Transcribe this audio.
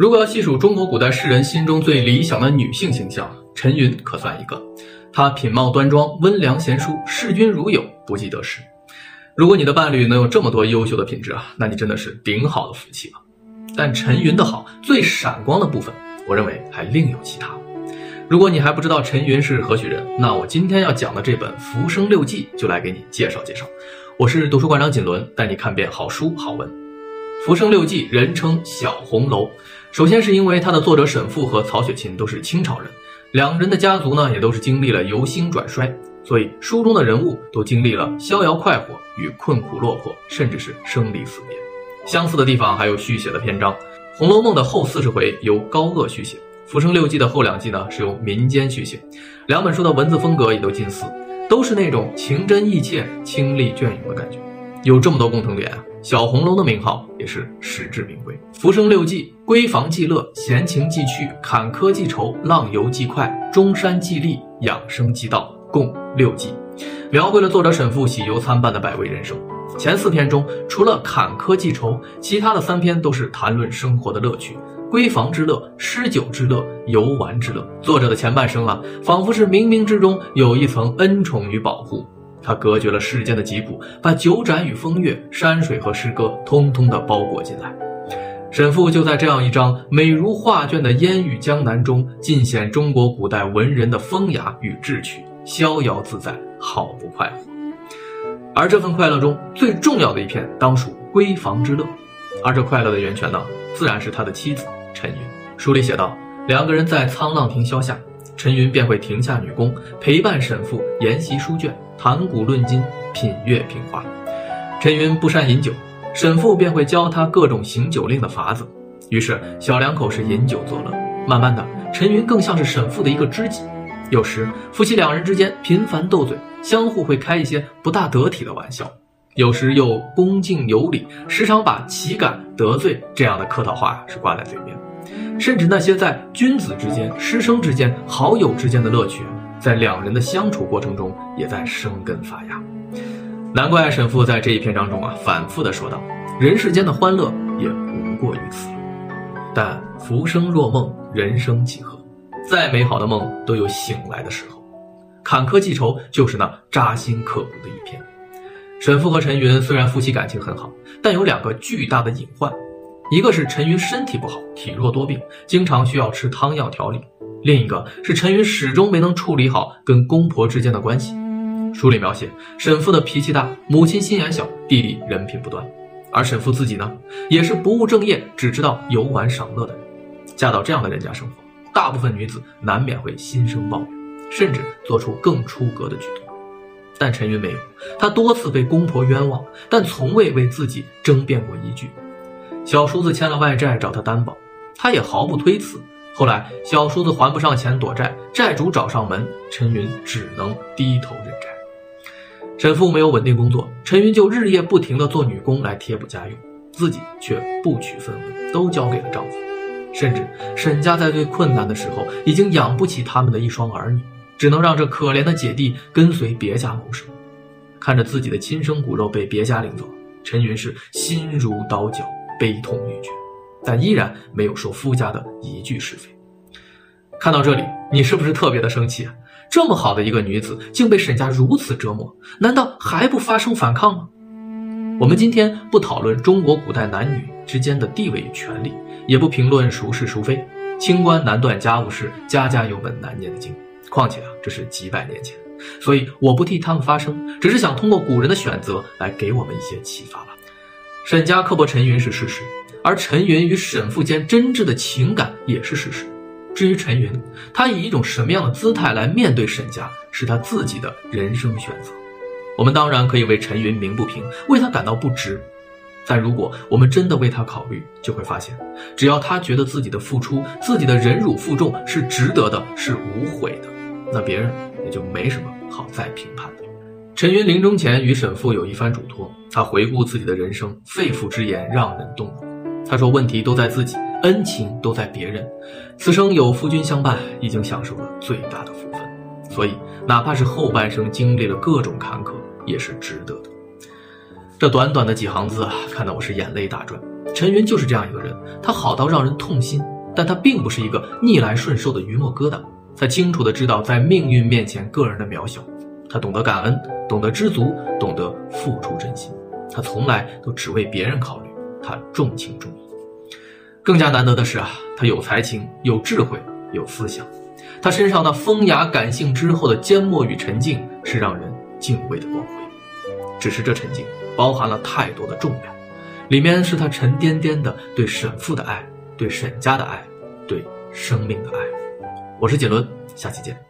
如果要细数中国古代诗人心中最理想的女性形象，陈云可算一个。她品貌端庄，温良贤淑，视君如友，不计得失。如果你的伴侣能有这么多优秀的品质啊，那你真的是顶好的福气了。但陈云的好最闪光的部分，我认为还另有其他。如果你还不知道陈云是何许人，那我今天要讲的这本《浮生六记》就来给你介绍介绍。我是读书馆长锦纶，带你看遍好书好文。《浮生六记》人称小红楼，首先是因为它的作者沈复和曹雪芹都是清朝人，两人的家族呢也都是经历了由兴转衰，所以书中的人物都经历了逍遥快活与困苦落魄，甚至是生离死别。相似的地方还有续写的篇章，《红楼梦》的后四十回由高鹗续写。《浮生六记》的后两记呢，是由民间续写，两本书的文字风格也都近似，都是那种情真意切、清丽隽永的感觉。有这么多共同点，小红楼的名号也是实至名归。《浮生六记》闺房记乐，闲情记趣，坎坷记愁，浪游记快，中山既丽，养生记道，共六记，描绘了作者沈复喜忧参半的百味人生。前四篇中，除了坎坷记愁，其他的三篇都是谈论生活的乐趣。闺房之乐、诗酒之乐、游玩之乐，作者的前半生啊，仿佛是冥冥之中有一层恩宠与保护，他隔绝了世间的疾苦，把酒盏与风月、山水和诗歌通通的包裹进来。沈复就在这样一张美如画卷的烟雨江南中，尽显中国古代文人的风雅与志趣，逍遥自在，好不快活。而这份快乐中最重要的一片，当属闺房之乐，而这快乐的源泉呢，自然是他的妻子。陈云书里写道：两个人在沧浪亭消夏，陈云便会停下女工，陪伴沈复研习书卷，谈古论今，品阅评话。陈云不善饮酒，沈复便会教他各种行酒令的法子。于是小两口是饮酒作乐。慢慢的，陈云更像是沈复的一个知己。有时夫妻两人之间频繁斗嘴，相互会开一些不大得体的玩笑。有时又恭敬有礼，时常把岂敢得罪这样的客套话是挂在嘴边，甚至那些在君子之间、师生之间、好友之间的乐趣，在两人的相处过程中也在生根发芽。难怪沈复在这一篇章中啊，反复的说道：“人世间的欢乐也无过于此。但浮生若梦，人生几何？再美好的梦都有醒来的时候，坎坷记仇就是那扎心刻骨的一篇。”沈复和陈云虽然夫妻感情很好，但有两个巨大的隐患，一个是陈云身体不好，体弱多病，经常需要吃汤药调理；另一个是陈云始终没能处理好跟公婆之间的关系。书里描写沈父的脾气大，母亲心眼小，弟弟人品不端，而沈父自己呢，也是不务正业，只知道游玩赏乐的人。嫁到这样的人家生活，大部分女子难免会心生抱怨，甚至做出更出格的举动。但陈云没有，他多次被公婆冤枉，但从未为自己争辩过一句。小叔子欠了外债找他担保，他也毫不推辞。后来小叔子还不上钱躲债，债主找上门，陈云只能低头认债。沈父没有稳定工作，陈云就日夜不停地做女工来贴补家用，自己却不取分文，都交给了丈夫。甚至沈家在最困难的时候，已经养不起他们的一双儿女。只能让这可怜的姐弟跟随别家谋生，看着自己的亲生骨肉被别家领走，陈云是心如刀绞，悲痛欲绝，但依然没有说夫家的一句是非。看到这里，你是不是特别的生气啊？这么好的一个女子，竟被沈家如此折磨，难道还不发生反抗吗？我们今天不讨论中国古代男女之间的地位与权利，也不评论孰是孰非，清官难断家务事，家家有本难念的经。况且啊，这是几百年前，所以我不替他们发声，只是想通过古人的选择来给我们一些启发吧。沈家刻薄陈云是事实，而陈云与沈父间真挚的情感也是事实。至于陈云，他以一种什么样的姿态来面对沈家，是他自己的人生选择。我们当然可以为陈云鸣不平，为他感到不值。但如果我们真的为他考虑，就会发现，只要他觉得自己的付出、自己的忍辱负重是值得的，是无悔的。那别人也就没什么好再评判的。陈云临终前与沈父有一番嘱托，他回顾自己的人生，肺腑之言让人动容。他说：“问题都在自己，恩情都在别人。此生有夫君相伴，已经享受了最大的福分。所以，哪怕是后半生经历了各种坎坷，也是值得的。”这短短的几行字啊，看得我是眼泪打转。陈云就是这样一个人，他好到让人痛心，但他并不是一个逆来顺受的榆木疙瘩。他清楚的知道，在命运面前，个人的渺小。他懂得感恩，懂得知足，懂得付出真心。他从来都只为别人考虑，他重情重义。更加难得的是啊，他有才情，有智慧，有思想。他身上那风雅感性之后的缄默与沉静，是让人敬畏的光辉。只是这沉静包含了太多的重量，里面是他沉甸甸的对沈父的爱，对沈家的爱，对生命的爱。我是杰伦，下期见。